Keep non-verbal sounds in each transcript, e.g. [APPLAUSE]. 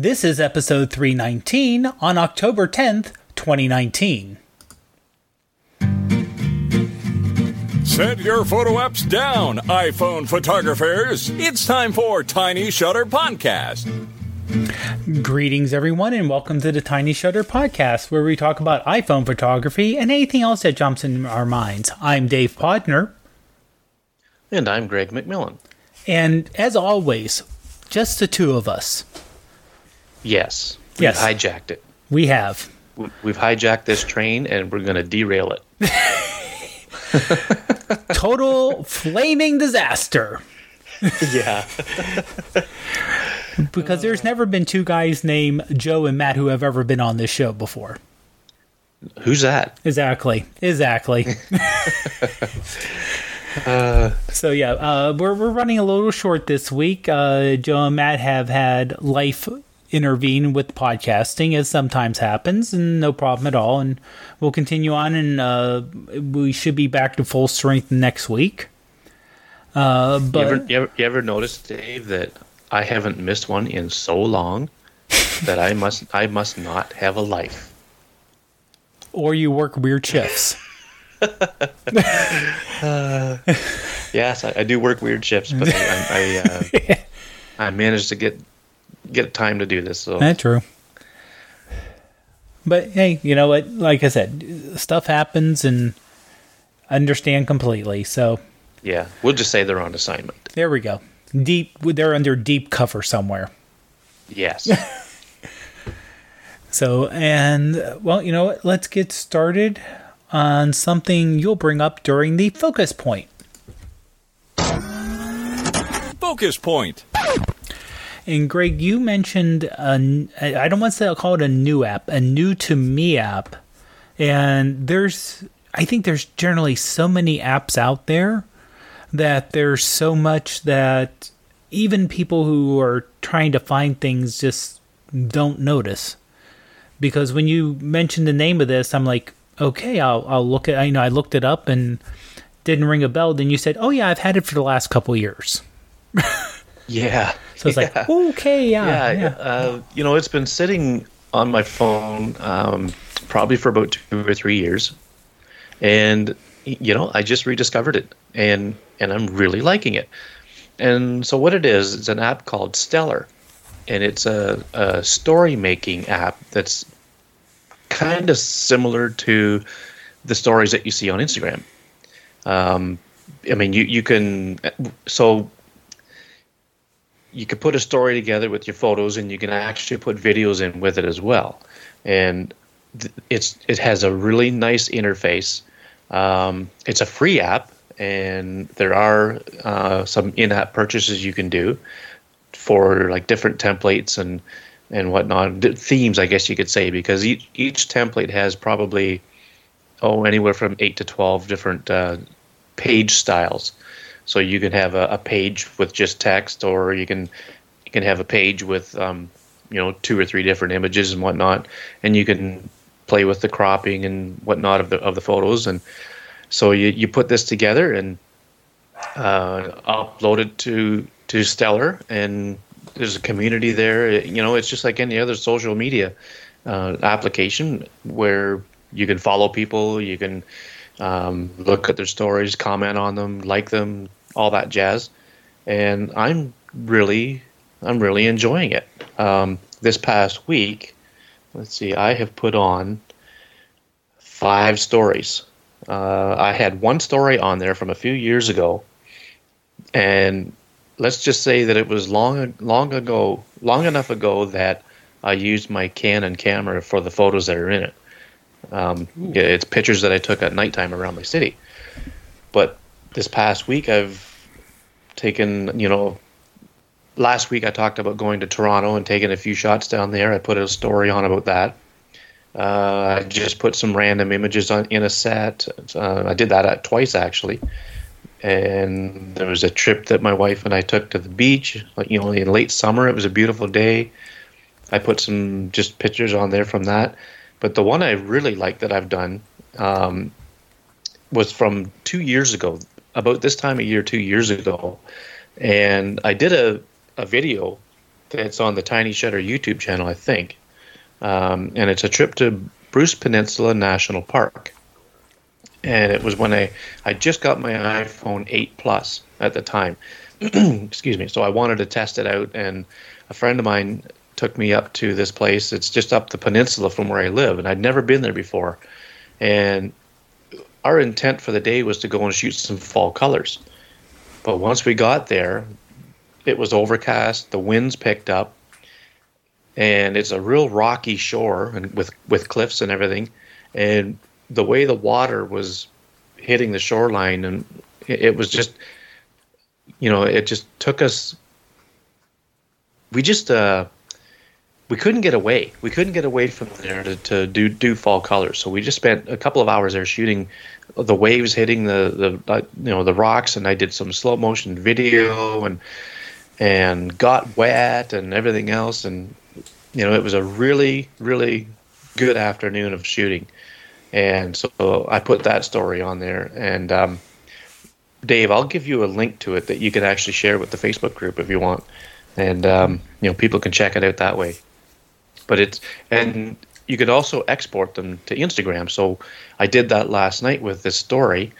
This is episode 319 on October 10th, 2019. Set your photo apps down, iPhone photographers. It's time for Tiny Shutter Podcast. Greetings, everyone, and welcome to the Tiny Shutter Podcast, where we talk about iPhone photography and anything else that jumps in our minds. I'm Dave Podner. And I'm Greg McMillan. And as always, just the two of us. Yes. We've Yes. hijacked it. We have. We- We've hijacked this train and we're going to derail it. [LAUGHS] Total flaming disaster. [LAUGHS] Yeah. [LAUGHS] Because there's never been two guys named Joe and Matt who have ever been on this show before. Who's that? Exactly. Exactly. so yeah, uh, we're we're running a little short this week. Uh, Joe and Matt have had life intervene with podcasting, as sometimes happens, and no problem at all. And we'll continue on, and uh, we should be back to full strength next week. Uh, You but ever, you, ever, you ever notice, Dave, that I haven't missed one in so long that I must I must not have a life. or you work weird shifts. [LAUGHS] Yes, I, I do work weird shifts, but I I, uh, [LAUGHS] I managed to get get time to do this. So That's true. But hey, you know what? Like I said, stuff happens, and I understand completely. So yeah, we'll just say they're on assignment. there we go. Deep, they're under deep cover somewhere. Yes. [LAUGHS] So, and well, you know what? Let's get started on something you'll bring up during the focus point. Focus Point. And Greg, you mentioned a I don't want to say I'll call it a new app, a new to me app. And there's I think there's generally so many apps out there that there's so much that even people who are trying to find things just don't notice. Because when you mentioned the name of this, I'm like, okay, I'll I'll look at I know I looked it up and didn't ring a bell. Then you said, oh yeah, I've had it for the last couple years. yeah. So it's like, [LAUGHS] okay, yeah, yeah, yeah. Uh, you know, it's been sitting on my phone um, probably for about two or three years, and you know, I just rediscovered it, and and I'm really liking it. And so, what it is, it's an app called Stellar, and it's a, a story making app that's kind of similar to the stories that you see on Instagram. Um, I mean, you you can so you could put a story together with your photos and you can actually put videos in with it as well. And it's it has a really nice interface. Um, it's a free app and there are uh, some in-app purchases you can do for like different templates and and whatnot. D- themes i guess you could say because each, each template has probably oh anywhere from 8 to 12 different uh, page styles so you can have a, a page with just text, or you can you can have a page with um, you know two or three different images and whatnot, and you can play with the cropping and whatnot of the of the photos. And so you, you put this together and uh, upload it to to Stellar, and there's a community there. You know, it's just like any other social media uh, application where you can follow people, you can um, look at their stories, comment on them, like them, all that jazz. And I'm really, I'm really enjoying it. Um, this past week, let's see, I have put on five stories. Uh, I had one story on there from a few years ago, and let's just say that it was long, long ago, long enough ago that I used my Canon camera for the photos that are in it. Um, it's pictures that I took at nighttime around my city. But this past week, I've taken, you know, last week I talked about going to Toronto and taking a few shots down there. I put a story on about that. Uh, I just put some random images on in a set. Uh, I did that at, twice actually. And there was a trip that my wife and I took to the beach, like you know, in late summer. It was a beautiful day. I put some just pictures on there from that. But the one I really like that I've done um, was from two years ago, about this time of year, two years ago, and I did a, a video that's on the Tiny Shutter YouTube channel, I think, um, and it's a trip to Bruce Peninsula National Park. And it was when I I just got my iPhone 8 Plus at the time. [CLEARS THROAT] Excuse me. So I wanted to test it out, and a friend of mine took me up to this place. It's just up the peninsula from where I live, and I'd never been there before. And our intent for the day was to go and shoot some fall colors. But once we got there, it was overcast, the winds picked up, and it's a real rocky shore and with with cliffs and everything. And the way the water was hitting the shoreline and it, it was just you know, it just took us we just uh we couldn't get away. We couldn't get away from there to, to do do fall colors. So we just spent a couple of hours there shooting the waves hitting the the uh, you know the rocks, and I did some slow motion video and and got wet and everything else. And you know it was a really really good afternoon of shooting. And so I put that story on there. And um, Dave, I'll give you a link to it that you can actually share with the Facebook group if you want. And um, you know people can check it out that way but it's and you could also export them to Instagram. So I did that last night with this story,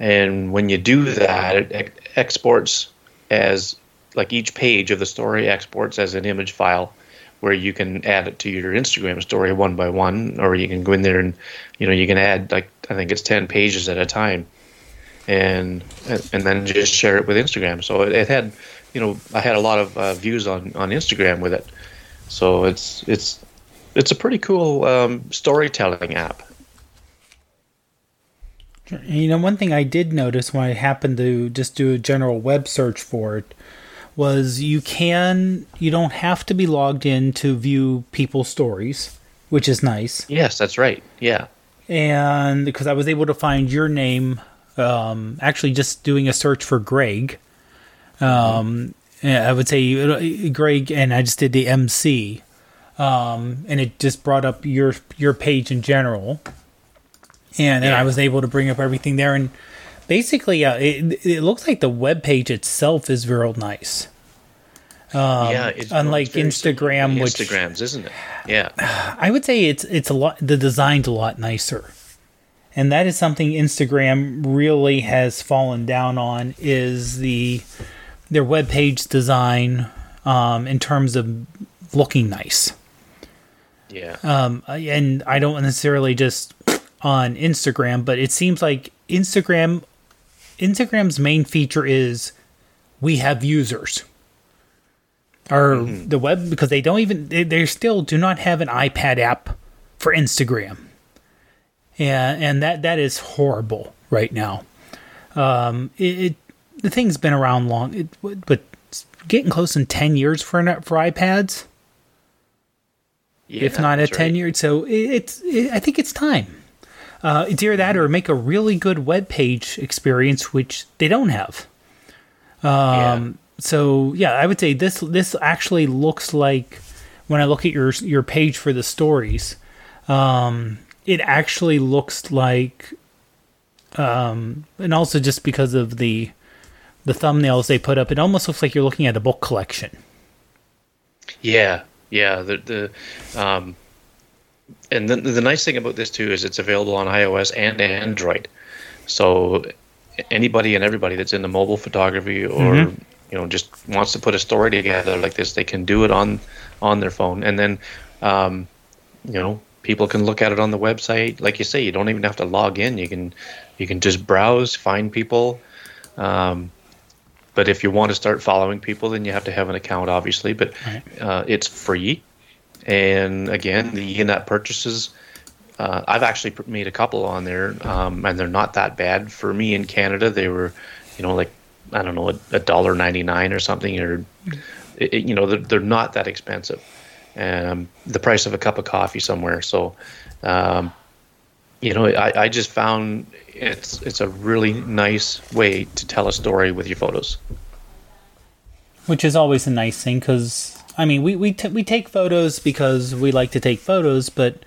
and when you do that, it exports as like each page of the story exports as an image file where you can add it to your Instagram story one by one, or you can go in there and you know you can add like I think it's ten pages at a time, and and then just share it with Instagram. So it, it had you know I had a lot of uh, views on on Instagram with it. So it's it's it's a pretty cool um, storytelling app. You know, one thing I did notice when I happened to just do a general web search for it was you can you don't have to be logged in to view people's stories, which is nice. Yes, that's right. Yeah. And because I was able to find your name, um, actually just doing a search for Greg. Um, I would say Greg, and I just did the MC, um, and it just brought up your your page in general, and then yeah. I was able to bring up everything there, and basically, uh, it it looks like the web page itself is real nice. Um, yeah, it's, unlike Instagram, which Instagrams, isn't it? Yeah, I would say it's it's a lot. The design's a lot nicer, and that is something Instagram really has fallen down on. Is the their web page design um, in terms of looking nice. Yeah. Um, and I don't necessarily just on Instagram, but it seems like Instagram Instagram's main feature is we have users. Or mm-hmm. the web because they don't even they, they still do not have an iPad app for Instagram. And and that that is horrible right now. Um, it, it the thing's been around long, it, but getting close in ten years for for iPads. Yeah, if not a ten right. years, so it, it's it, I think it's time. Uh, it's either that or make a really good web page experience, which they don't have. Um, yeah. So yeah, I would say this this actually looks like when I look at your your page for the stories, um, it actually looks like, um, and also just because of the the thumbnails they put up, it almost looks like you're looking at a book collection. Yeah, yeah. The the um, and the the nice thing about this too is it's available on iOS and Android. So anybody and everybody that's in the mobile photography or mm-hmm. you know just wants to put a story together like this, they can do it on on their phone, and then um, you know people can look at it on the website. Like you say, you don't even have to log in. You can you can just browse, find people. Um, but if you want to start following people, then you have to have an account, obviously. But right. uh, it's free. And again, the in-app purchases, uh, I've actually made a couple on there, um, and they're not that bad for me in Canada. They were, you know, like I don't know, a dollar ninety nine or something, or it, you know, they're, they're not that expensive. Um, the price of a cup of coffee somewhere. So, um, you know, I, I just found it's it's a really nice way to tell a story with your photos. Which is always a nice thing because I mean we we t- we take photos because we like to take photos, but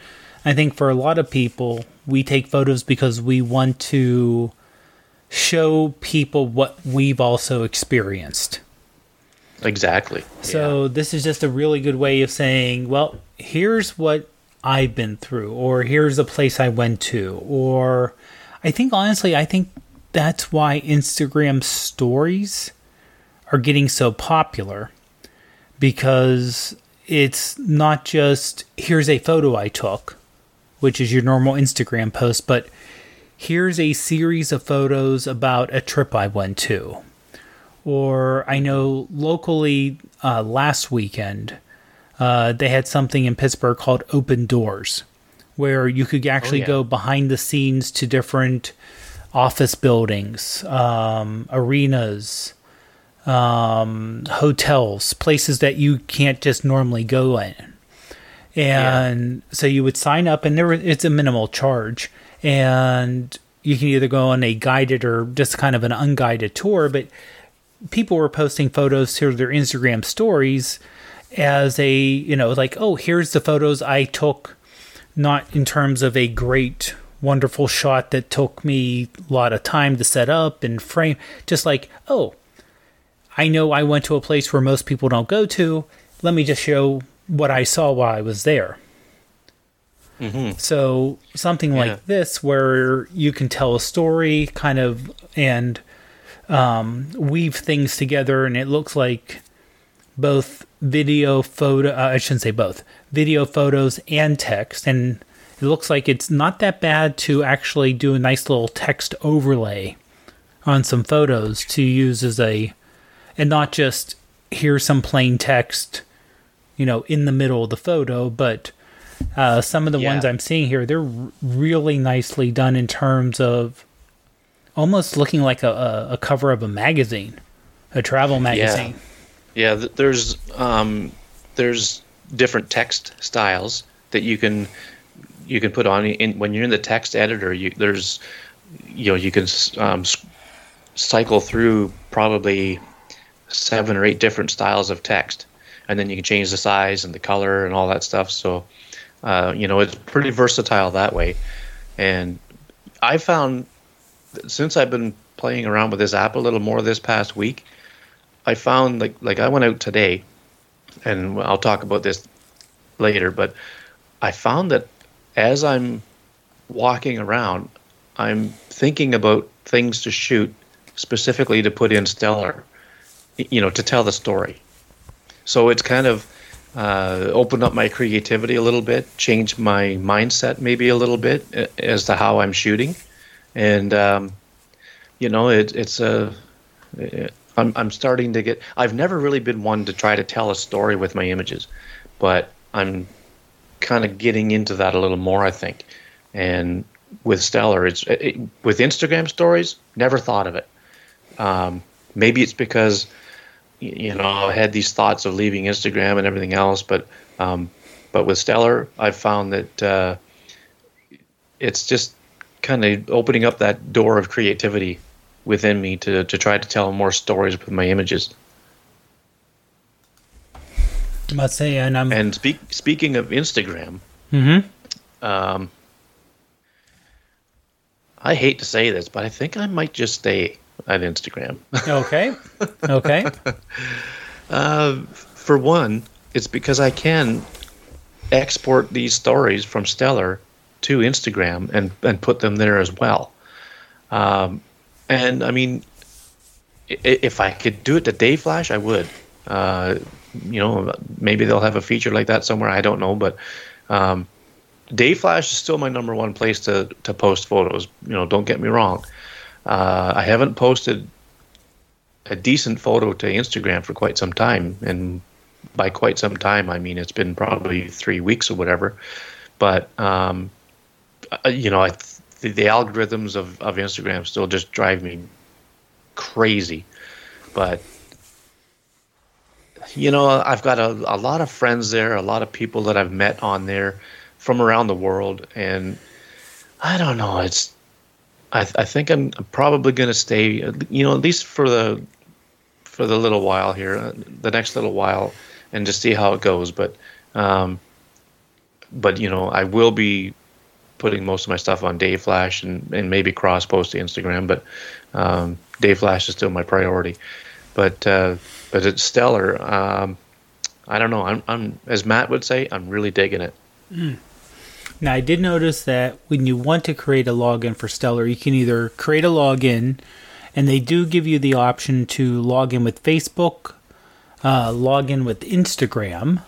I think for a lot of people we take photos because we want to show people what we've also experienced. Exactly. So Yeah. this is just a really good way of saying, well, here's what I've been through, or here's a place I went to, or I think honestly, I think that's why Instagram stories are getting so popular because it's not just here's a photo I took, which is your normal Instagram post, but here's a series of photos about a trip I went to. Or I know locally uh, last weekend, uh, they had something in Pittsburgh called Open Doors, where you could actually yeah. go behind the scenes to different office buildings, um, arenas, um, hotels, places that you can't just normally go in. And so you would sign up, and there it's a minimal charge, and you can either go on a guided or just kind of an unguided tour. But people were posting photos to their Instagram stories as a you know like oh here's the photos I took, not in terms of a great wonderful shot that took me a lot of time to set up and frame, just like oh I know I went to a place where most people don't go to. Let me just show what I saw while I was there. So something Yeah. like this, where you can tell a story, kind of, and um, weave things together, and it looks like both video, photo. Uh, I shouldn't say both video, photos, and text, and it looks like it's not that bad to actually do a nice little text overlay on some photos to use as a and not just here's some plain text, you know, in the middle of the photo, but uh, some of the Yeah. ones I'm seeing here, they're really nicely done in terms of almost looking like a, a, cover of a magazine, a travel magazine. Yeah, th- there's um, there's different text styles that you can you can put on in when you're in the text editor. You there's you know you can um, cycle through probably seven or eight different styles of text, and then you can change the size and the color and all that stuff. So uh, you know it's pretty versatile that way. And I found since I've been playing around with this app a little more this past week. I found like like I went out today, and I'll talk about this later. But I found that as I'm walking around, I'm thinking about things to shoot specifically to put in Stellar, you know, to tell the story. So it's kind of uh, opened up my creativity a little bit, changed my mindset maybe a little bit as to how I'm shooting, and um, you know, it, it's a I'm I'm starting to get. I've never really been one to try to tell a story with my images, but I'm kind of getting into that a little more. I think, and with Stellar, it's it, with Instagram stories. Never thought of it. Um, maybe it's because you know I had these thoughts of leaving Instagram and everything else, but um, but with Stellar, I've found that uh, it's just kind of opening up that door of creativity within me to, to try to tell more stories with my images. I must say, and I'm And speak, speaking of Instagram, Mhm. um, I hate to say this, but I think I might just stay at Instagram. okay, [LAUGHS] okay, Uh, for one, it's because I can export these stories from Stellar to Instagram and, and put them there as well. Um, and I mean, if I could do it to Dayflash, I would. Uh, you know, maybe they'll have a feature like that somewhere. I don't know, but um, Dayflash is still my number one place to to post photos. You know, don't get me wrong. Uh, I haven't posted a decent photo to Instagram for quite some time, and by quite some time, I mean it's been probably three weeks or whatever. But um, uh, you know, I, the, the algorithms of, of Instagram still just drive me crazy. But you know, I've got a, a lot of friends there, a lot of people that I've met on there from around the world, and I don't know. It's I, I think I'm probably going to stay, you know, at least for the for the little while here, the next little while, and just see how it goes. But um, but you know, I will be putting most of my stuff on Dayflash and, and maybe cross post to Instagram, but um, Dayflash is still my priority. But uh, but it's stellar. Um, I don't know. I'm, I'm as Matt would say, I'm really digging it. Now, I did notice that when you want to create a login for Stellar, you can either create a login, and they do give you the option to log in with Facebook, uh, log in with Instagram,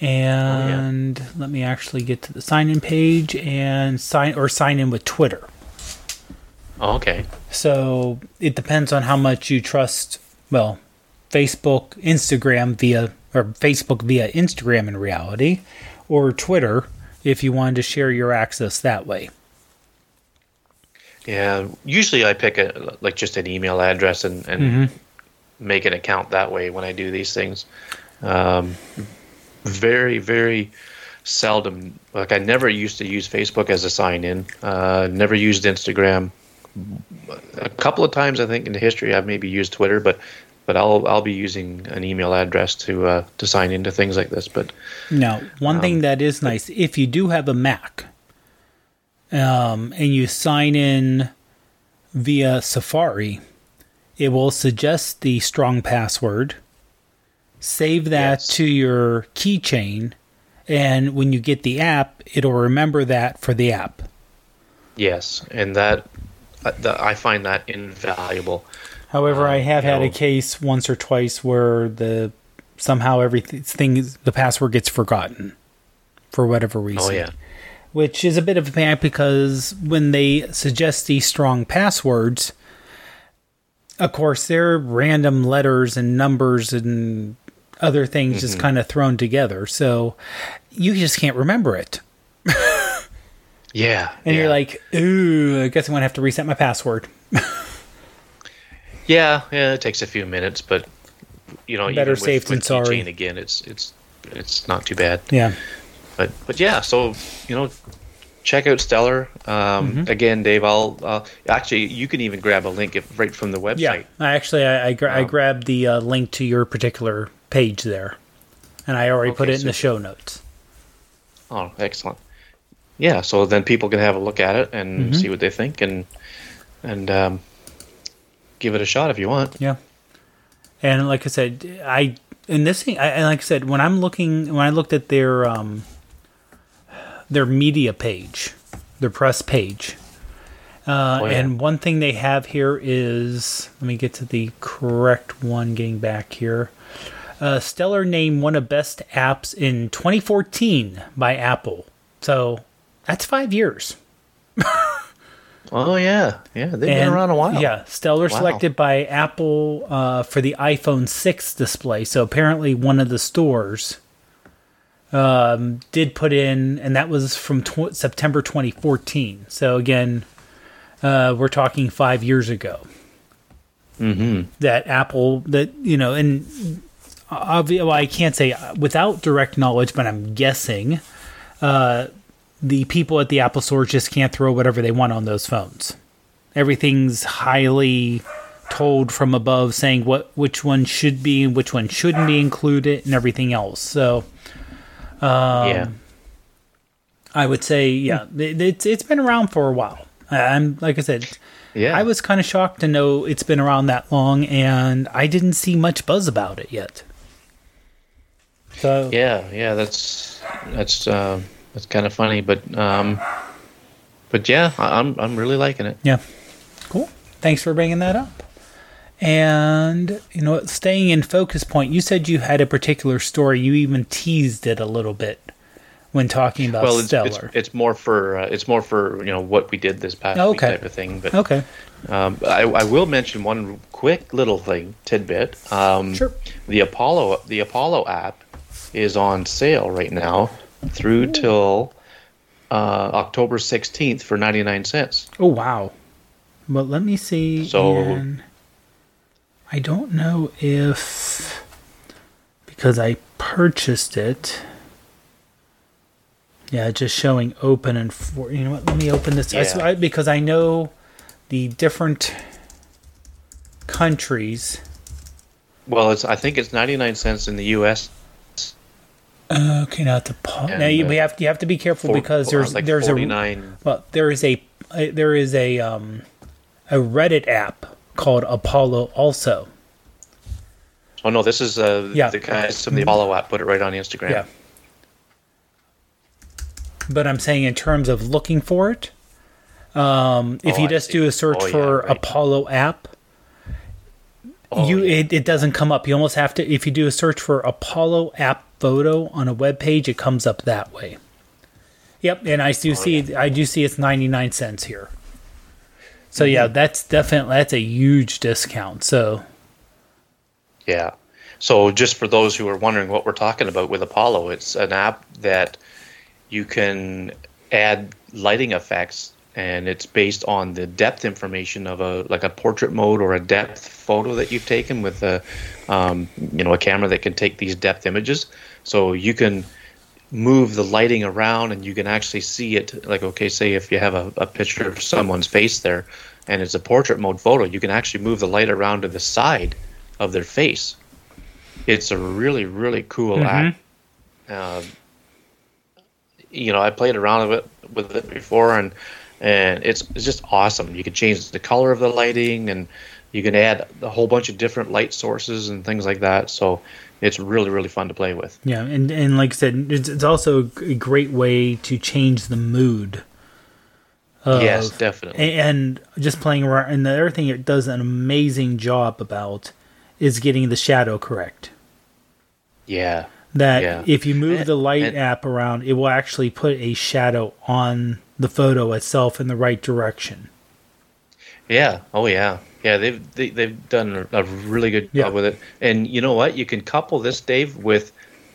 and let me actually get to the sign in page and sign or sign in with Twitter. Oh, okay. So it depends on how much you trust, well, Facebook, Instagram via, or Facebook via Instagram in reality, or Twitter if you wanted to share your access that way. Yeah. Usually I pick a like just an email address and, and make an account that way when I do these things. Um, very very seldom. Like I never used to use Facebook as a sign in. Uh, never used Instagram. A couple of times I think in the history I've maybe used Twitter, but but I'll I'll be using an email address to uh, to sign into things like this. But Now, one thing that is nice, if you do have a Mac, um, and you sign in via Safari, it will suggest the strong password, save that Yes. to your keychain, and when you get the app, it'll remember that for the app. yes, and that uh, the, I find that invaluable. However, I have had a case once or twice where the somehow everything the password gets forgotten for whatever reason. Oh yeah. which is a bit of a pain because when they suggest these strong passwords, of course, they're random letters and numbers and other things just kind of thrown together. So you just can't remember it. Yeah. And yeah. you're like, ooh, I guess I'm going to have to reset my password. [LAUGHS] Yeah, yeah, it takes a few minutes, but you know, Better with- safe than sorry. Again, it's it's it's not too bad. Yeah. But but yeah, so you know, check out Stellar. Um, Mm-hmm. Again, Dave, I'll uh, actually you can even grab a link if, right from the website. Yeah. I actually, I, I, gra- I grabbed the uh, link to your particular page there. And I already put Okay, it in the show notes. Oh, excellent. Yeah, so then people can have a look at it and Mm-hmm. see what they think and and um, give it a shot if you want. Yeah. And like I said, I in this thing, I, like I said, when I'm looking, when I looked at their um, their media page, their press page, uh, Oh, yeah. and one thing they have here is, let me get to the correct one. Getting back here, uh, Stellar named one of best apps in 2014 by Apple. So that's five years. Oh yeah, yeah, they've been around a while. Yeah, Stellar Wow. selected by Apple uh, for the iPhone 6 display. So apparently, one of the stores um, did put in, and that was from tw- September 2014. So again, uh, we're talking five years ago. Mm-hmm. That Apple, that you know, and obvi- well, I can't say without direct knowledge, but I'm guessing uh, the people at the Apple Store just can't throw whatever they want on those phones. Everything's highly told from above, saying what which one should be and which one shouldn't be included, and everything else. So yeah. I would say, yeah, it, it's it's been around for a while. I'm like I said, Yeah. I was kind of shocked to know it's been around that long, and I didn't see much buzz about it yet. So Yeah, yeah, that's that's uh, that's kind of funny, but um, but yeah, I- I'm I'm really liking it. Yeah. Cool. Thanks for bringing that up. And, you know, staying in focus point, you said you had a particular story. You even teased it a little bit when talking about Well, it's, Stellar. it's it's more for uh, it's more for you know what we did this past week type of thing. But okay. um, I, I will mention one quick little thing tidbit. Um, Sure. The Apollo the Apollo app is on sale right now through till uh, October 16th for 99 cents. Oh, wow. But let me see. So- and I don't know if. Because I purchased it. Yeah, just showing open and for. You know what? Let me open this. Yeah. I- because I know the different countries. Well, it's I think it's 99 cents in the U.S. Okay, now to pause. Now you, we have you have to be careful because there's like there's a well there is a there is a um a Reddit app called Apollo also. Oh no, this is uh, Yeah. the guys from the Apollo app put it right on Instagram. Yeah. But I'm saying in terms of looking for it, um, if Oh, you just do a search Oh, yeah, for right. Apollo app, Oh, you yeah. it, it doesn't come up. You almost have to if you do a search for Apollo app photo on a web page, it comes up that way. Yep, and I Oh, do see I do see it's 99 cents here. So yeah, mm-hmm. that's definitely that's a huge discount. So Yeah. So just for those who are wondering what we're talking about with Apollo, it's an app that you can add lighting effects and it's based on the depth information of a like a portrait mode or a depth photo that you've taken with a um, you know a camera that can take these depth images. So you can move the lighting around and you can actually see it. Like okay say if you have a, a picture of someone's face there and it's a portrait mode photo you can actually move the light around to the side of their face. It's a really really cool app um, you know i played around with it, with it before and and it's, it's just awesome. You can change the color of the lighting and you can add a whole bunch of different light sources and things like that so it's really really fun to play with yeah, and and like I said, it's, it's also a great way to change the mood. Of, yes definitely and just playing around. And the other thing it does an amazing job about is getting the shadow correct. yeah That Yeah. if you move And- the light and- app around, it will actually put a shadow on the photo itself in the right direction. Yeah. Oh, yeah. Yeah. They've they, they've done a, really good Yeah. job with it. And you know what? You can couple this, Dave, with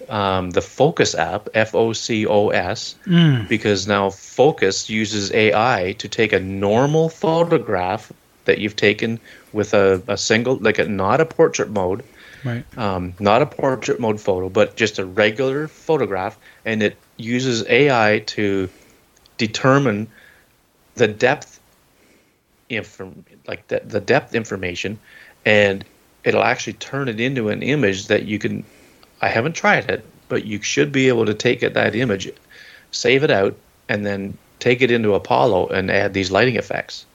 um, the Focos app, F O C O S, because now Focos uses AI to take a normal photograph that you've taken with a, a single, like a not a portrait mode, Right. um, not a portrait mode photo, but just a regular photograph, and it uses AI to determine the depth inform like the, the depth information, and it'll actually turn it into an image that you can. I haven't tried it, but you should be able to take it that image, save it out, and then take it into Apollo and add these lighting effects.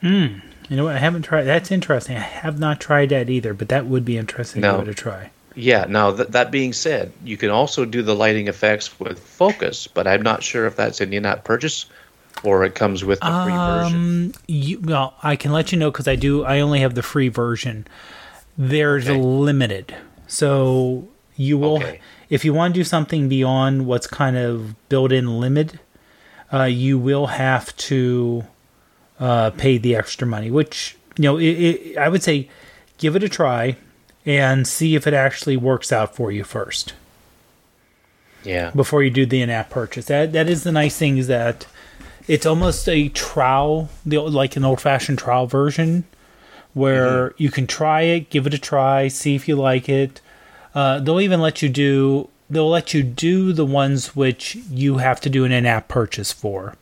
Hmm. You know what? I haven't tried. That's interesting. I have not tried that either, but that would be interesting No. to give it a try. Yeah. Now th- that being said, you can also do the lighting effects with Focos, but I'm not sure if that's in in-app purchase or it comes with the free version. Um, you, well, I can let you know because I do. I only have the free version. There's a limited, so you will. Okay. If you want to do something beyond what's kind of built-in limit, uh, you will have to uh, pay the extra money. Which you know, it, it, I would say, give it a try and see if it actually works out for you first Yeah. before you do the in-app purchase. That that is the nice thing is that it's almost a trial, the like an old-fashioned trial version, where you can try it, give it a try, see if you like it. Uh, they'll even let you do. They'll let you do the ones which you have to do an in-app purchase for.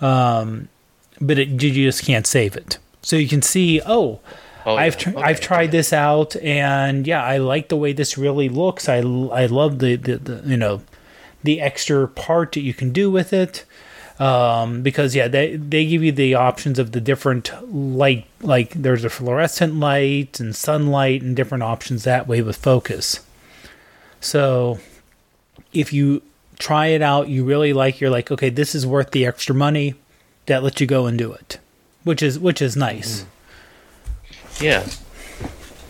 Um, but it, you just can't save it. So you can see, oh, Oh, I've tr- Okay. I've tried this out, and yeah, I like the way this really looks. I, I love the, the, the you know the extra part that you can do with it. Um, because yeah, they they give you the options of the different light, like there's a fluorescent light and sunlight and different options that way with Focos. So if you try it out, you really like, you're like, okay, this is worth the extra money. That lets you go and do it, which is which is nice. Yeah.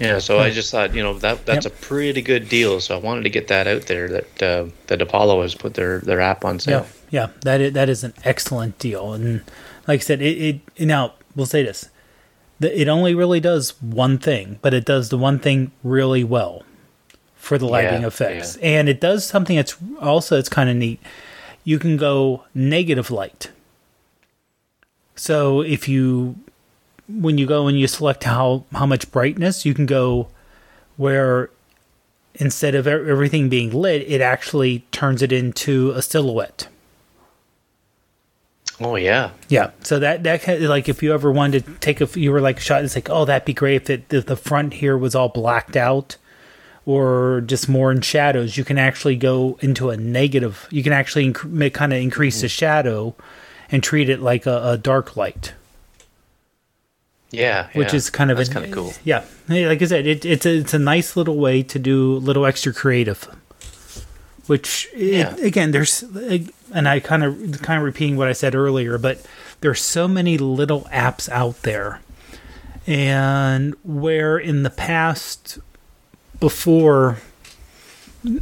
Yeah, so I just thought, you know, that that's Yep. a pretty good deal. So I wanted to get that out there that uh, that Apollo has put their, their app on sale. yeah, that is, that is an excellent deal, and like I said, it, it now we'll say this: it only really does one thing, but it does the one thing really well for the lighting Yeah, effects, and it does something that's also it's kind of neat. You can go negative light. So if you when you go and you select how how much brightness, you can go where instead of everything being lit, it actually turns it into a silhouette. Oh yeah. Yeah. So that that kind of, like if you ever wanted to take a you were like shot, it's like oh that'd be great if, it, if the front here was all blacked out, or just more in shadows. You can actually go into a negative. You can actually inc- make, kind of increase the shadow, and treat it like a, a dark light. Yeah, which yeah. is kind of That's kind of cool. Yeah, like I said, it, it's a it's a nice little way to do a little extra creative. Which it, again, there's and I kind of kind of repeating what I said earlier, but there's so many little apps out there, and where in the past, before,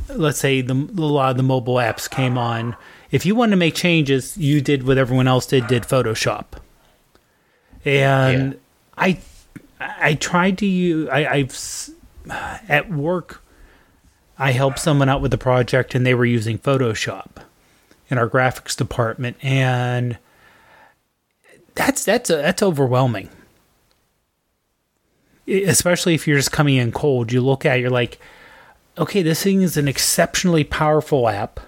let's say the a lot of the mobile apps came on, if you wanted to make changes, you did what everyone else did, did Photoshop, and Yeah. I I tried to use I, I've at work I helped someone out with a project and they were using Photoshop in our graphics department and that's that's that's overwhelming. Especially if you're just coming in cold, you look at it, you're like, okay, this thing is an exceptionally powerful app.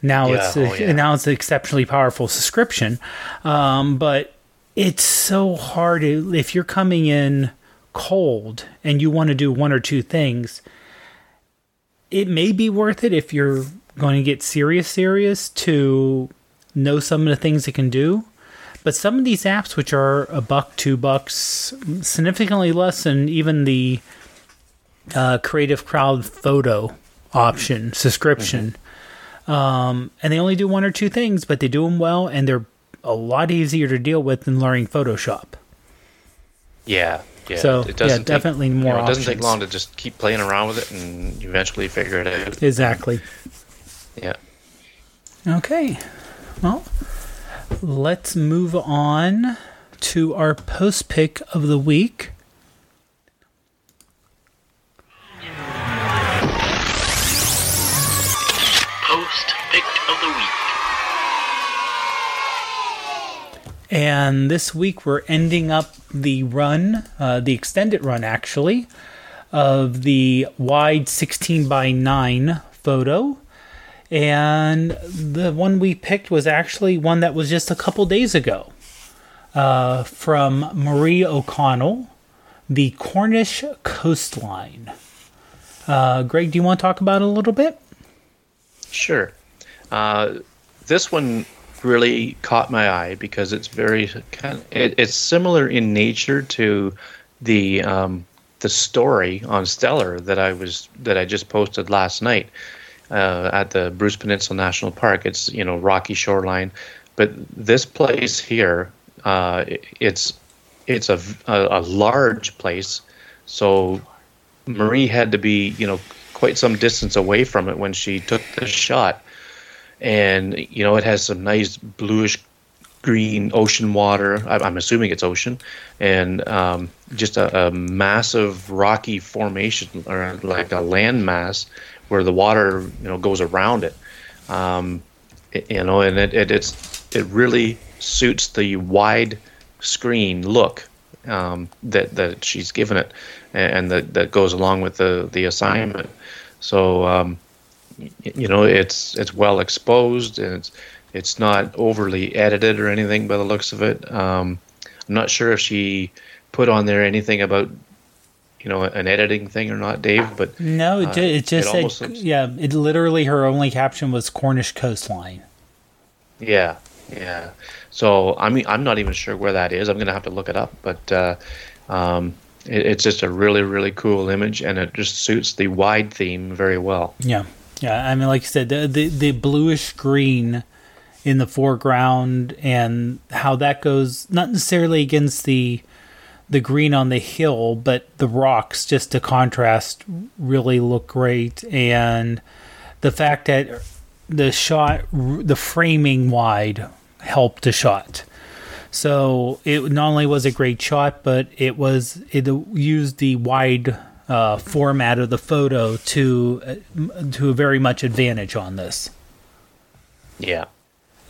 Now Yeah, it's oh, yeah. [LAUGHS] now it's an exceptionally powerful subscription, um, but it's so hard if you're coming in cold and you want to do one or two things. It may be worth it if you're going to get serious, serious to know some of the things it can do. But some of these apps, which are a buck, two bucks, significantly less than even the uh, Creative Cloud photo option subscription, um, and they only do one or two things, but they do them well, and they're a lot easier to deal with than learning Photoshop. Yeah, yeah. So, yeah, take- definitely you more know, it doesn't take long to just keep playing around with it and eventually figure it out. Exactly. Yeah. Okay. Well, let's move on to our post pick of the week. Post pick of the week. And this week we're ending up the run, uh, the extended run actually, of the wide 16 by 9 photo. And the one we picked was actually one that was just a couple days ago uh, from Marie O'Connell, the Cornish coastline. Uh, Greg, do you want to talk about it a little bit? Sure. Uh, this one really caught my eye because it's very kind of, it, it's similar in nature to the um, the story on Stellar that I was that I just posted last night uh, at the Bruce Peninsula National Park. It's you know rocky shoreline, but this place here, uh, it's it's a, a a large place, so Marie had to be, you know, quite some distance away from it when she took the shot. And, you know, it has some nice bluish green ocean water. I'm assuming it's ocean. And um, just a, a massive rocky formation or like a land mass where the water, you know, goes around it. Um, you know, and it, it, it's, it really suits the wide screen look um, that that she's given it, and that that goes along with the the assignment. So um, you know, it's it's well exposed, and it's it's not overly edited or anything by the looks of it. Um, I'm not sure if she put on there anything about you know an editing thing or not, Dave. But No, it, Uh, ju- it just it said, looks- yeah, it literally, her only caption was Cornish coastline. Yeah, yeah. So I mean, I'm not even sure where that is. I'm gonna have to look it up. But uh, um, it, it's just a really, really cool image, and it just suits the wide theme very well. Yeah, yeah. I mean, like you said, the the, the bluish green in the foreground, and how that goes not necessarily against the the green on the hill, but the rocks just to contrast really look great, and the fact that the shot, the framing wide helped the shot. So it not only was a great shot, but it was it used the wide uh, format of the photo to uh, to a very much advantage on this. Yeah.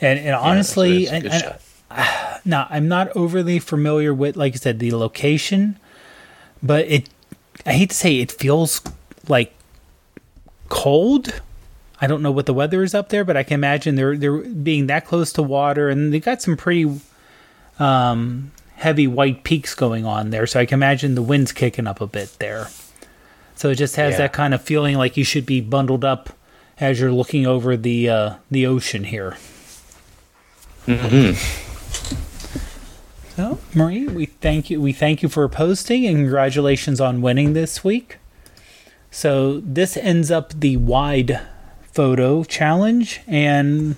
And, and Yeah, honestly, it's a good and- [SIGHS] now I'm not overly familiar with, like I said, the location, but it. I hate to say it feels like cold. I don't know what the weather is up there, but I can imagine they're they're being that close to water, and they got some pretty um, heavy white peaks going on there. So I can imagine the wind's kicking up a bit there. So it just has Yeah. that kind of feeling like you should be bundled up as you're looking over the uh, the ocean here. So, Marie, we thank you. We thank you for posting and congratulations on winning this week. So this ends up the wide photo challenge, and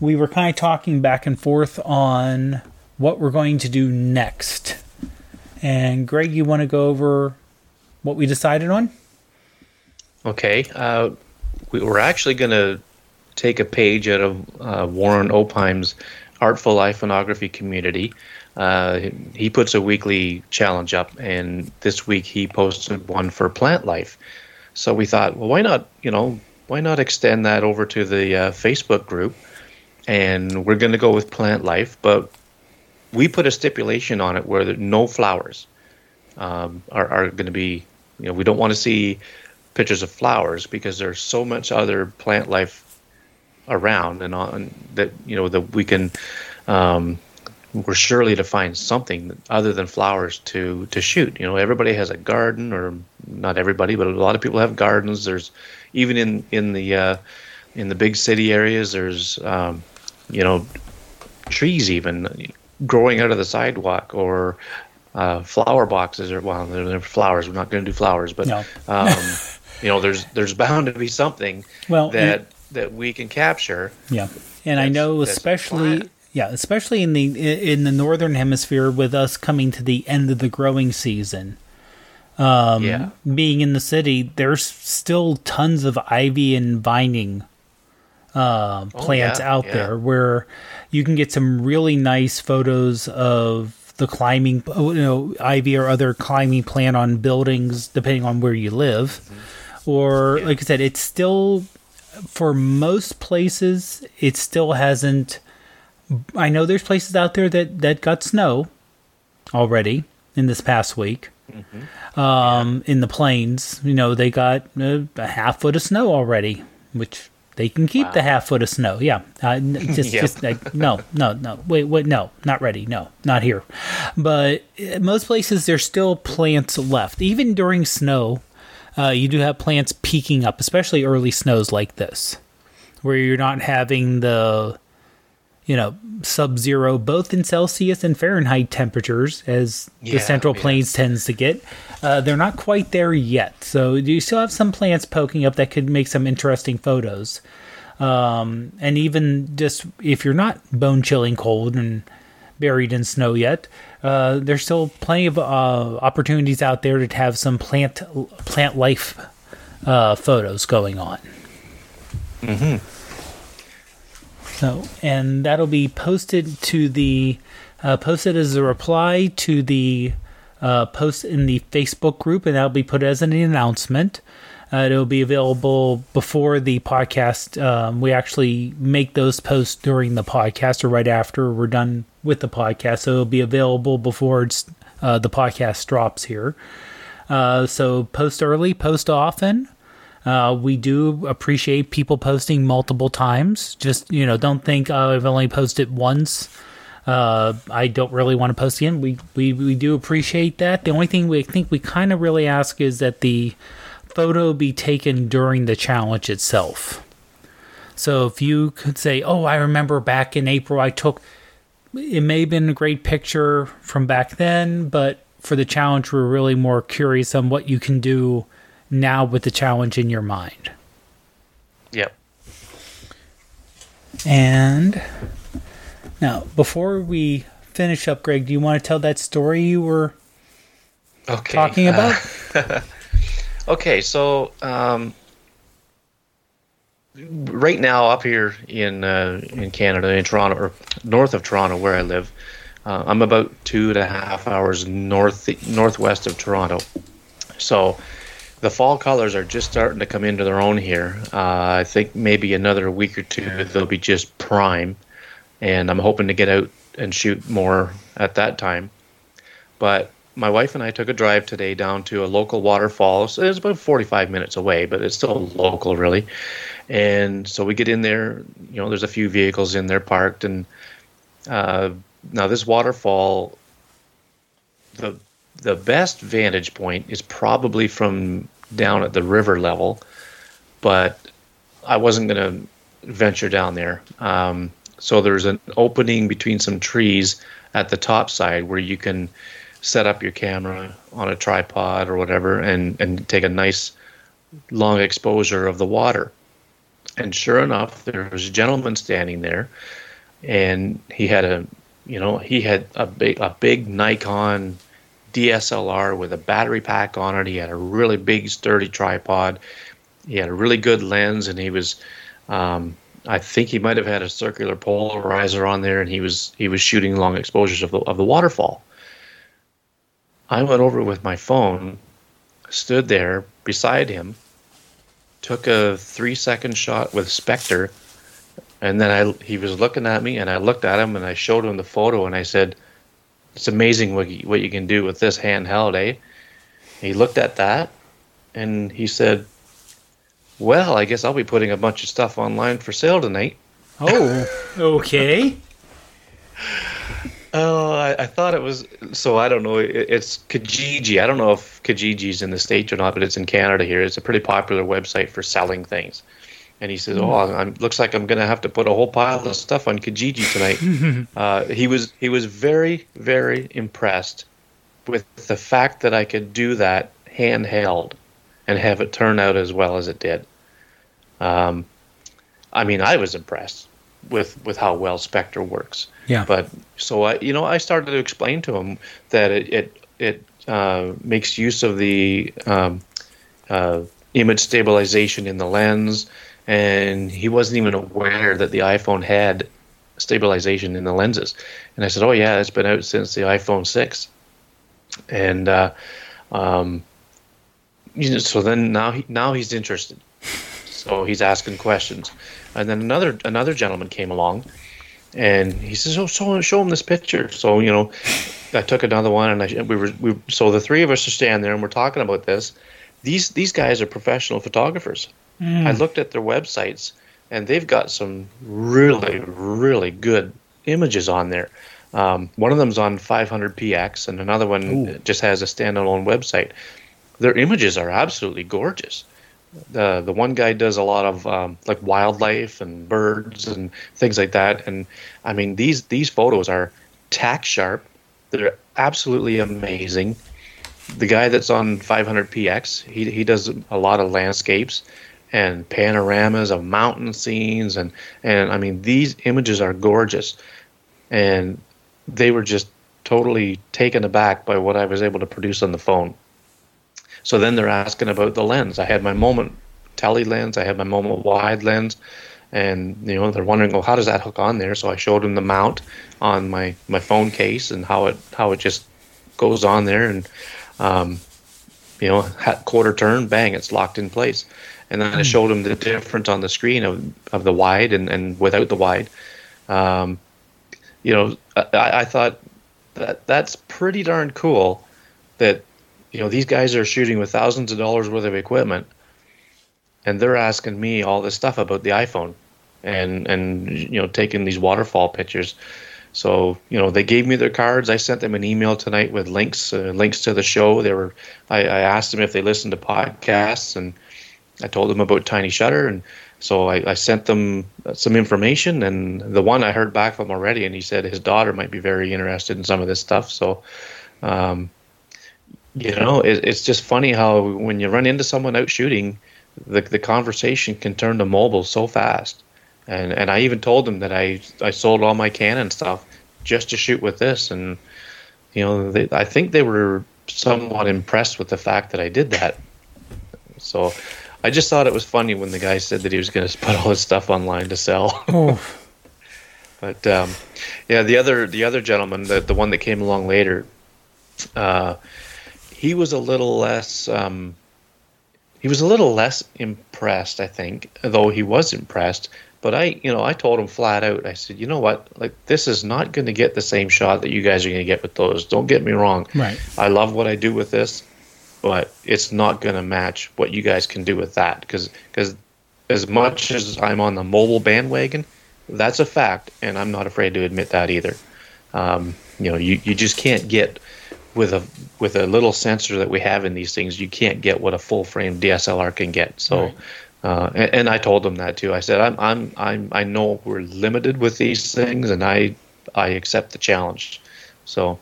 we were kind of talking back and forth on what we're going to do next. And Greg, you want to go over what we decided on? Okay. Uh, we were actually going to take a page out of uh, Warren Opheim's Artful Iconography community. Uh, he puts a weekly challenge up, and this week he posted one for plant life. So we thought, well, why not, you know, why not extend that over to the uh, Facebook group? And we're going to go with plant life, but we put a stipulation on it where no flowers um, are, are going to be, you know, we don't want to see pictures of flowers because there's so much other plant life around and on that you know that we can um, we're surely to find something other than flowers to to shoot. You know, everybody has a garden, or not everybody, but a lot of people have gardens. There's even in in the uh, in the big city areas, there's um, you know trees even growing out of the sidewalk or uh, flower boxes or well, they're flowers. We're not going to do flowers, but No. um, [LAUGHS] you know, there's there's bound to be something Well, that that we can capture. Yeah, and I know especially flat. yeah, especially in the in the northern hemisphere with us coming to the end of the growing season. Um, Yeah. being in the city, there's still tons of ivy and vining uh, plants Oh, yeah, out yeah. there where you can get some really nice photos of the climbing, oh, you know, ivy or other climbing plant on buildings, depending on where you live. Mm-hmm. Or, like I said, it's still for most places, it still hasn't. I know there's places out there that that got snow already in this past week. Um, in the plains, you know, they got uh, a half foot of snow already, which they can keep the half foot of snow. Yeah, uh, [LAUGHS] just, Yeah. just like, no, no, no, wait, wait, no, not ready, no, not here. But uh, most places, there's still plants left, even during snow. Uh, you do have plants peaking up, especially early snows like this, where you're not having the, you know, sub zero, both in Celsius and Fahrenheit temperatures, as the Central yeah. Plains tends to get. Uh, they're not quite there yet. So do you still have some plants poking up that could make some interesting photos. Um, and even just if you're not bone chilling cold and buried in snow yet, uh, there's still plenty of uh, opportunities out there to have some plant plant life uh, photos going on. So, and that'll be posted to the uh, posted as a reply to the uh, post in the Facebook group, and that'll be put as an announcement. Uh, it'll be available before the podcast. Um, we actually make those posts during the podcast or right after we're done with the podcast, so it'll be available before uh, the podcast drops here. Uh, so post early, post often. Uh, we do appreciate people posting multiple times. Just you know, don't think oh, I've only posted once. Uh, I don't really want to post again. We, we we do appreciate that. The only thing we think we kind of really ask is that the photo be taken during the challenge itself. So if you could say, "Oh, I remember back in April I took," it may have been a great picture from back then, but for the challenge, we're really more curious on what you can do now with the challenge in your mind. Yep. And now, before we finish up, Greg, do you want to tell that story you were Okay. talking uh, about? [LAUGHS] Okay, so um, right now up here in uh, in Canada, in Toronto or north of Toronto, where I live, uh, I'm about two and a half hours north northwest of Toronto. So the fall colors are just starting to come into their own here. Uh, I think maybe another week or two they'll be just prime, and I'm hoping to get out and shoot more at that time. But my wife and I took a drive today down to a local waterfall. So it's about 45 minutes away, but it's still local, really. And so we get in there. You know, there's a few vehicles in there parked, and uh, now this waterfall, the the best vantage point is probably from down at the river level, but I wasn't going to venture down there. Um, so there's an opening between some trees at the top side where you can set up your camera on a tripod or whatever and, and take a nice long exposure of the water. And sure enough, there was a gentleman standing there and he had a you know, he had a big a big Nikon DSLR with a battery pack on it. He had a really big sturdy tripod. He had a really good lens and he was um, I think he might have had a circular polarizer on there, and he was he was shooting long exposures of the of the waterfall. I went over with my phone, stood there beside him, took a three second shot with Spectre, and then I he was looking at me, and I looked at him, and I showed him the photo, and I said, "It's amazing what you, what you can do with this handheld, eh?" He looked at that, and he said, well, I guess I'll be putting a bunch of stuff online for sale tonight. Oh, okay. [LAUGHS] Oh, I, I, thought it was. So I don't know. It, it's Kijiji. I don't know if Kijiji's in the states or not, but it's in Canada here. It's a pretty popular website for selling things. And he says, mm. "Oh, I'm, looks like I'm going to have to put a whole pile of stuff on Kijiji tonight." [LAUGHS] uh, he was he was very very impressed with the fact that I could do that handheld and have it turn out as well as it did. Um, I mean, I was impressed with with how well Spectre works. Yeah. But so I, you know, I started to explain to him that it it, it uh, makes use of the um, uh, image stabilization in the lens, and he wasn't even aware that the iPhone had stabilization in the lenses. And I said, "Oh yeah, it's been out since the iPhone six. And uh, um, you know, so then now he, now he's interested. So he's asking questions, and then another another gentleman came along, and he says, "Oh, so show him this picture." So you know, I took another one, and I we were we so the three of us are standing there, and we're talking about this. These these guys are professional photographers. Mm. I looked at their websites, and they've got some really really good images on there. Um, one of them's on 500px, and another one Ooh. just has a standalone website their images are absolutely gorgeous. The the one guy does a lot of um, like wildlife and birds and things like that, and I mean these these photos are tack sharp. They're absolutely amazing. The guy that's on 500px, he he does a lot of landscapes and panoramas of mountain scenes and and I mean these images are gorgeous, and they were just totally taken aback by what I was able to produce on the phone. So then they're asking about the lens. I had my moment tele lens, I had my moment wide lens, and you know they're wondering, well, how does that hook on there? So I showed them the mount on my my phone case and how it how it just goes on there, and um, you know quarter turn, bang, it's locked in place. And then I hmm. showed them the difference on the screen of of the wide and and without the wide. Um, you know, I, I thought that that's pretty darn cool that you know, these guys are shooting with thousands of dollars worth of equipment, and they're asking me all this stuff about the iPhone, and and you know, taking these waterfall pictures. So you know, they gave me their cards. I sent them an email tonight with links uh, links to the show. They were. I, I asked them if they listened to podcasts, and I told them about Tiny Shutter, and so I, I, sent them some information. And the one I heard back from already, and he said his daughter might be very interested in some of this stuff. So um, you know, it, it's just funny how when you run into someone out shooting, the the conversation can turn to mobile so fast. And and I even told them that I I sold all my Canon stuff just to shoot with this, and you know, they, I think they were somewhat impressed with the fact that I did that. So I just thought it was funny when the guy said that he was going to put all his stuff online to sell. [LAUGHS] Oh. but um, yeah, the other the other gentleman, the the one that came along later, uh, he was a little less um, he was a little less impressed, I think, though he was impressed. But I, you know, I told him flat out. I said, you know what? Like, this is not going to get the same shot that you guys are going to get with those. Don't get me wrong. Right. I love what I do with this, but it's not going to match what you guys can do with that. Because, because as much as I'm on the mobile bandwagon, that's a fact, and I'm not afraid to admit that either. Um, you know, you, you just can't get with a with a little sensor that we have in these things, you can't get what a full frame DSLR can get. So right. Uh, and, and I told them that too. I said, I'm, I'm, I'm, I know we're limited with these things, and I, I accept the challenge. So,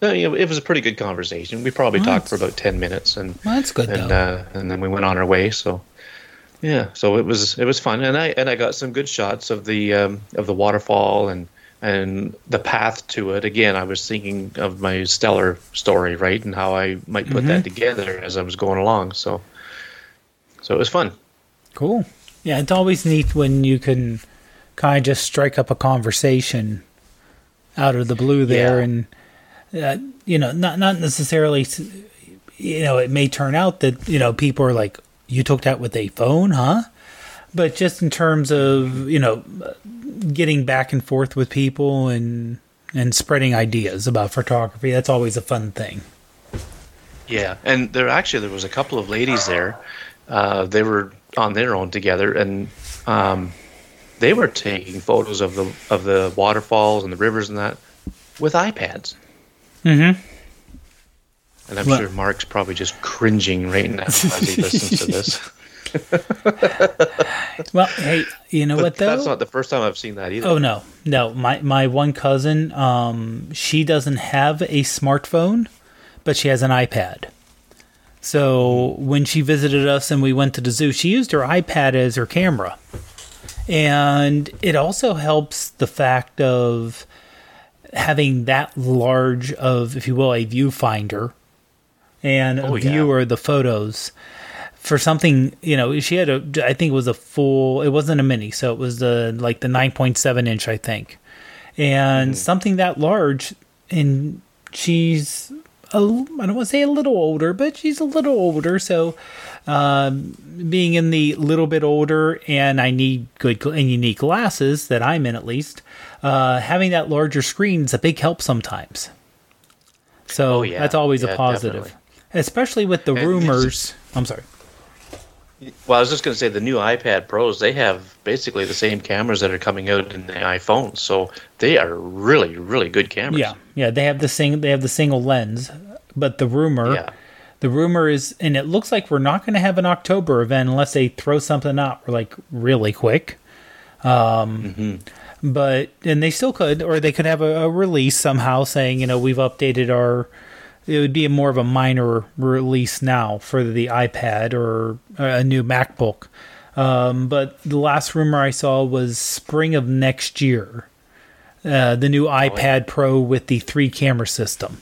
no, you know, it was a pretty good conversation. We probably talked for about ten minutes, and Well, that's good and though. uh, and then we went on our way. So, yeah, so it was it was fun, and I and I got some good shots of the um, of the waterfall and and the path to it. Again, I was thinking of my stellar story, right, and how I might put that together as I was going along. So, so it was fun. Cool. Yeah, it's always neat when you can kind of just strike up a conversation out of the blue there, Yeah. and uh, you know, not not necessarily. You know, it may turn out that you know people are like, "You took that with a phone, huh?" But just in terms of you know, getting back and forth with people and and spreading ideas about photography, that's always a fun thing. Yeah, and there actually there was a couple of ladies there. Uh, they were on their own together, and um, they were taking photos of the of the waterfalls and the rivers and that with iPads. Mm-hmm. And I'm Well- sure Mark's probably just cringing right now as he listens to this. [LAUGHS] [LAUGHS] Well, hey, you know what though? That's not the first time I've seen that either. Oh no, no. My my one cousin, um, she doesn't have a smartphone, but she has an iPad. So when she visited us and we went to the zoo, she used her iPad as her camera, and it also helps the fact of having that large of, if you will, a viewfinder and Oh, a yeah. viewer of the photos for something you know she had a i think it was a full it wasn't a mini so it was the like the 9.7 inch i think. And something that large and she's a, i don't want to say a little older but she's a little older so um, being in the little bit older and i need good and unique glasses that i'm in at least uh, having that larger screen is a big help sometimes. So Oh, yeah. that's always Yeah, a positive. definitely. especially with the rumors i'm sorry Well, I was just going to say the new iPad Pros, they have basically the same cameras that are coming out in the iPhone. So they are really, really good cameras. Yeah, yeah, they have the sing they have the single lens, but the rumor, Yeah. the rumor is, and it looks like we're not going to have an October event unless they throw something out like really quick. Um, but and they still could, or they could have a, a release somehow saying, you know, we've updated our. It would be more of a minor release now for the iPad or a new MacBook. Um, but the last rumor I saw was spring of next year uh, the new iPad Pro with the three camera system,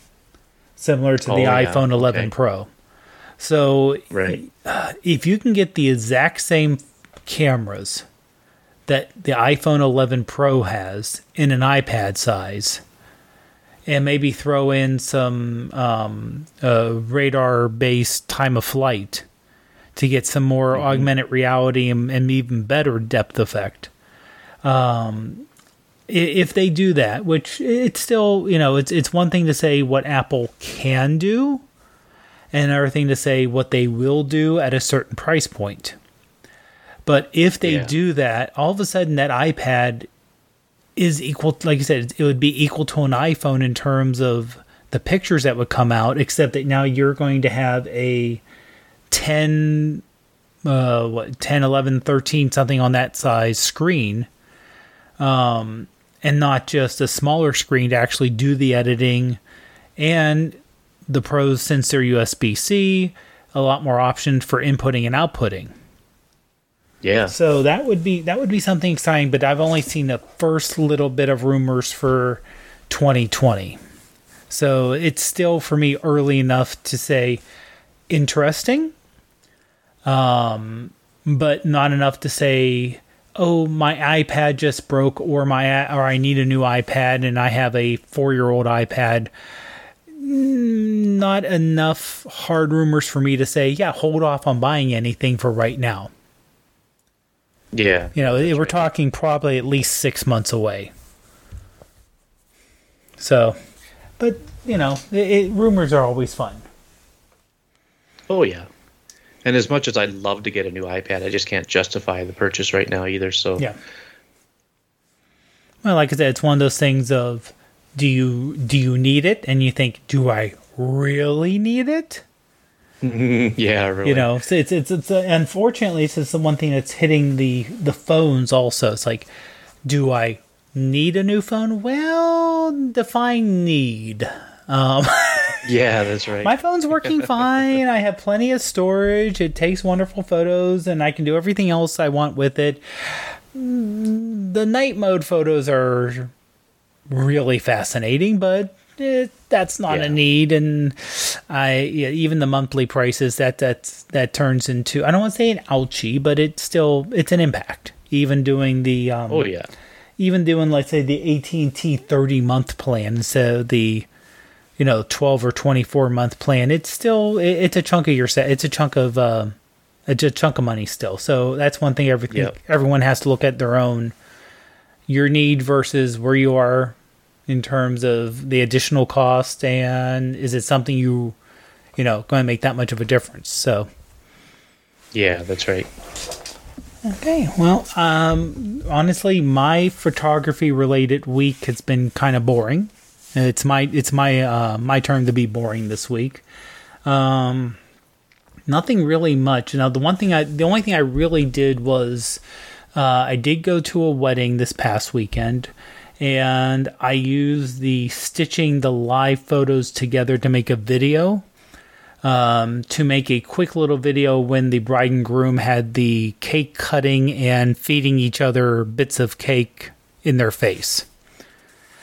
similar to the Oh, yeah. iPhone 11 Okay. Pro. So Right. if you can get the exact same cameras that the iPhone 11 Pro has in an iPad size, and maybe throw in some um, uh, radar based time of flight to get some more augmented reality and, and even better depth effect. Um, if they do that, which it's still, you know, it's it's one thing to say what Apple can do, and another thing to say what they will do at a certain price point. But if they Yeah. do that, all of a sudden that iPad is equal, To, like you said, it would be equal to an iPhone in terms of the pictures that would come out, except that now you're going to have a 10, uh, what, 10, 11, 13, something on that size screen um, and not just a smaller screen to actually do the editing. And the pros, since they're USB C, a lot more options for inputting and outputting. Yeah. So that would be that would be something exciting. But I've only seen the first little bit of rumors for 2020. So it's still for me early enough to say interesting, um, but not enough to say, oh, my iPad just broke, or my or I need a new iPad, and I have a four year old iPad. Not enough hard rumors for me to say, yeah, hold off on buying anything for right now. Yeah. You know, we're talking probably at least six months away. So, but you know, it, it, rumors are always fun. Oh yeah. And as much as I'd love to get a new iPad, I just can't justify the purchase right now either. So Yeah. Well, like I said, it's one of those things of do you do you need it, and you think, do I really need it? Yeah, really. You know, so it's it's it's uh, unfortunately it's just the one thing that's hitting the the phones also. It's like, do I need a new phone? Well, define need. Um, [LAUGHS] Yeah, that's right. my phone's working [LAUGHS] fine. I have plenty of storage. It takes wonderful photos, and I can do everything else I want with it. Mm, The night mode photos are really fascinating, but it, that's not Yeah. a need. And I yeah, even the monthly prices that that that turns into I don't want to say an ouchie, but it's still it's an impact. Even doing the um, oh yeah. even doing let's say the AT&T 30 month plan so the you know 12 or 24 month plan it's still it, it's a chunk of your set it's a chunk of uh it's a chunk of money still so that's one thing everything Yep. everyone has to look at their own your need versus where you are in terms of the additional cost and is it something you you know going to make that much of a difference so Yeah, that's right. Okay, well, um, honestly, my photography related week has been kind of boring. It's my it's my uh, my turn to be boring this week. Um, nothing really much. Now, the one thing I the only thing I really did was uh, I did go to a wedding this past weekend, and I used the stitching the live photos together to make a video um, to make a quick little video when the bride and groom had the cake cutting and feeding each other bits of cake in their face.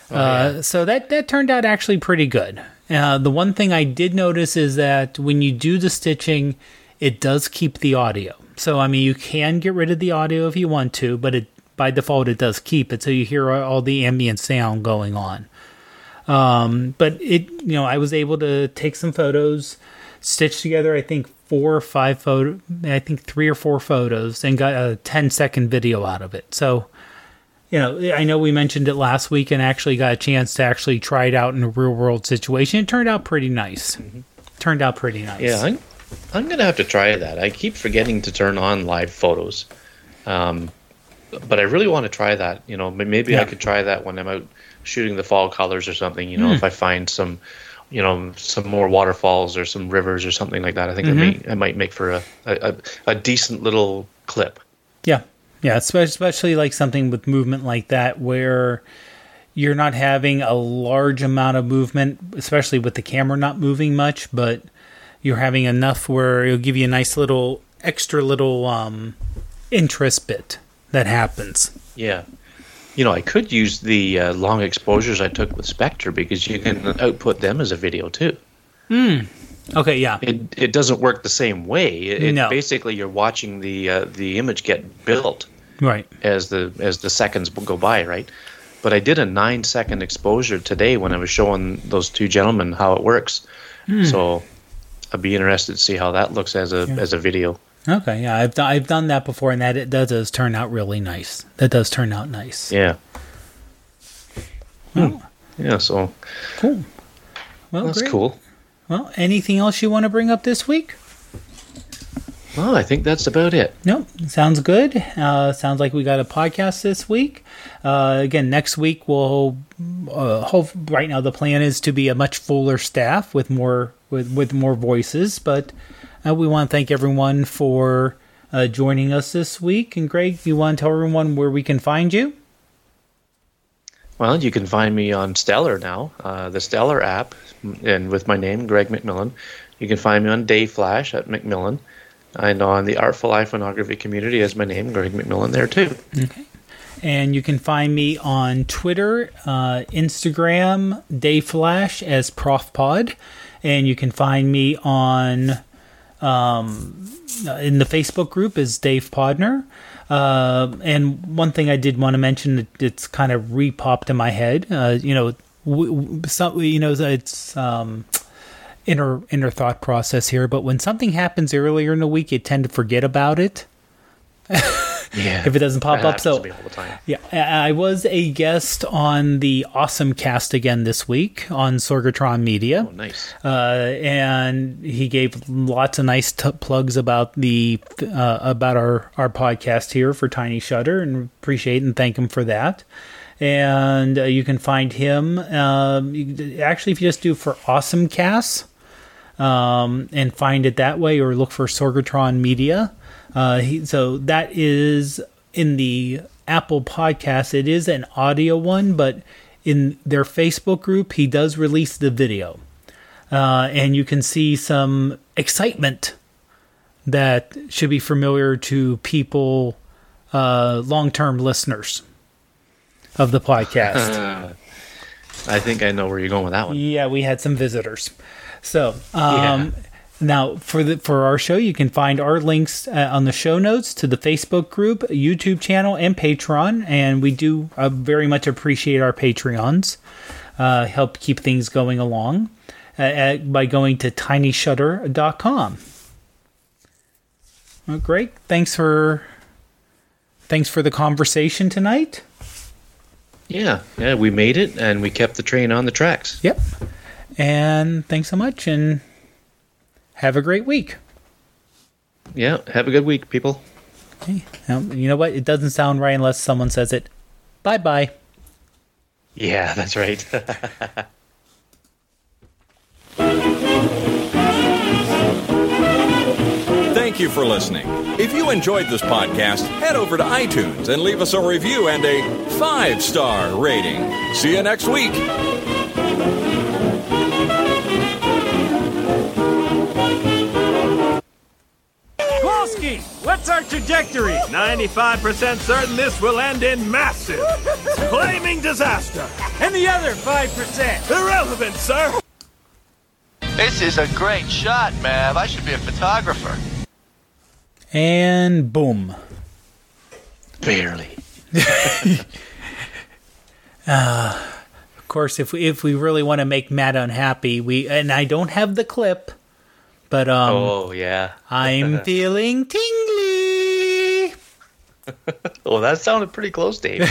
uh, so that that turned out actually pretty good. Uh, the one thing I did notice is that when you do the stitching, it does keep the audio. So I mean, you can get rid of the audio if you want to, but it by default it does keep it, so you hear all the ambient sound going on. Um, but it, you know, I was able to take some photos, stitch together, I think four or five photo, I think three or four photos, and got a 10 second video out of it. So, you know, I know we mentioned it last week and actually got a chance to actually try it out in a real world situation. It turned out pretty nice. Turned out pretty nice. Yeah, I'm, I'm gonna have to try that. I keep forgetting to turn on live photos, um, but I really want to try that. You know, maybe Yeah. I could try that when I'm out shooting the fall colors or something. You know, Hmm. if I find some, you know, some more waterfalls or some rivers or something like that, I think Mm-hmm. it, may, it might make for a, a, a, a decent little clip. Yeah. Yeah. Especially like something with movement like that where you're not having a large amount of movement, especially with the camera not moving much, but you're having enough where it'll give you a nice little extra little um, interest bit that happens. Yeah. You know, I could use the uh, long exposures I took with Spectre because you can output them as a video too. Okay. Yeah. It it doesn't work the same way. It, No. basically you're watching the uh, the image get built Right. as the as the seconds go by, right? But I did a nine second exposure today when I was showing those two gentlemen how it works. So I'd be interested to see how that looks as a as a video. Okay. Yeah. I've, done I've done that before and that, it, that does turn out really nice. That does turn out nice. Yeah, Well, yeah. So cool. Well, that's great. cool. Well, anything else you want to bring up this week? Well, I think that's about it. No, sounds good. Uh, sounds like we got a podcast this week. Uh, again, next week we'll uh, hope. Right now, the plan is to be a much fuller staff with more with with more voices. But uh, we want to thank everyone for uh, joining us this week. And Greg, you want to tell everyone where we can find you? Well, you can find me on Stellar now, uh, the Stellar app, and with my name, Greg McMillan. You can find me on Dayflash at McMillan, and on the Artful Iconography community as my name, Greg McMillan, there too. Okay. And you can find me on Twitter, uh, Instagram, Dayflash as ProfPod. And you can find me on um, in the Facebook group is Dave Podner. Uh, and one thing I did want to mention that it's kind of repopped in my head. Uh, you know, w- w- some, you know, it's um, inner inner thought process here. But when something happens earlier in the week, you tend to forget about it [LAUGHS] Yeah. if it doesn't pop up. So to me all the time. yeah, I I was a guest on the Awesome Cast again this week on Sorgatron Media, Oh, nice. uh, and he gave lots of nice t- plugs about the uh, about our our podcast here for Tiny Shutter, and appreciate and thank him for that. And uh, you can find him um, you, actually if you just do for Awesome Cast. um, and find it that way, or look for Sorgatron Media. Uh, he, so that is in the Apple Podcast. It is an audio one, but in their Facebook group, he does release the video, uh, and you can see some excitement that should be familiar to people, uh, long-term listeners of the podcast. [LAUGHS] I think I know where you're going with that one. Yeah, we had some visitors. So, um, now for the for our show, you can find our links uh, on the show notes to the Facebook group, YouTube channel, and Patreon. And we do uh, very much appreciate our Patreons. Uh, help keep things going along uh, at, by going to tinyshutter.com. Well, great. Thanks for thanks for the conversation tonight. Yeah, yeah, we made it and we kept the train on the tracks. Yep. And thanks so much and have a great week. Yeah, have a good week, people. Okay. Now, you know what? It doesn't sound right unless someone says it. Bye bye. Yeah, that's right. [LAUGHS] Thank you for listening. If you enjoyed this podcast, head over to iTunes and leave us a review and a five star rating. See you next week. Kowalski, what's our trajectory? 95% certain this will end in massive, flaming disaster. And the other 5%? Irrelevant, sir. This is a great shot, Mav. I should be a photographer. And boom. Barely. [LAUGHS] Uh, of course, if we if we really want to make Matt unhappy, we and I don't have the clip, but um, oh, yeah. I'm [LAUGHS] feeling tingly. Oh, that sounded pretty close, Dave. [LAUGHS]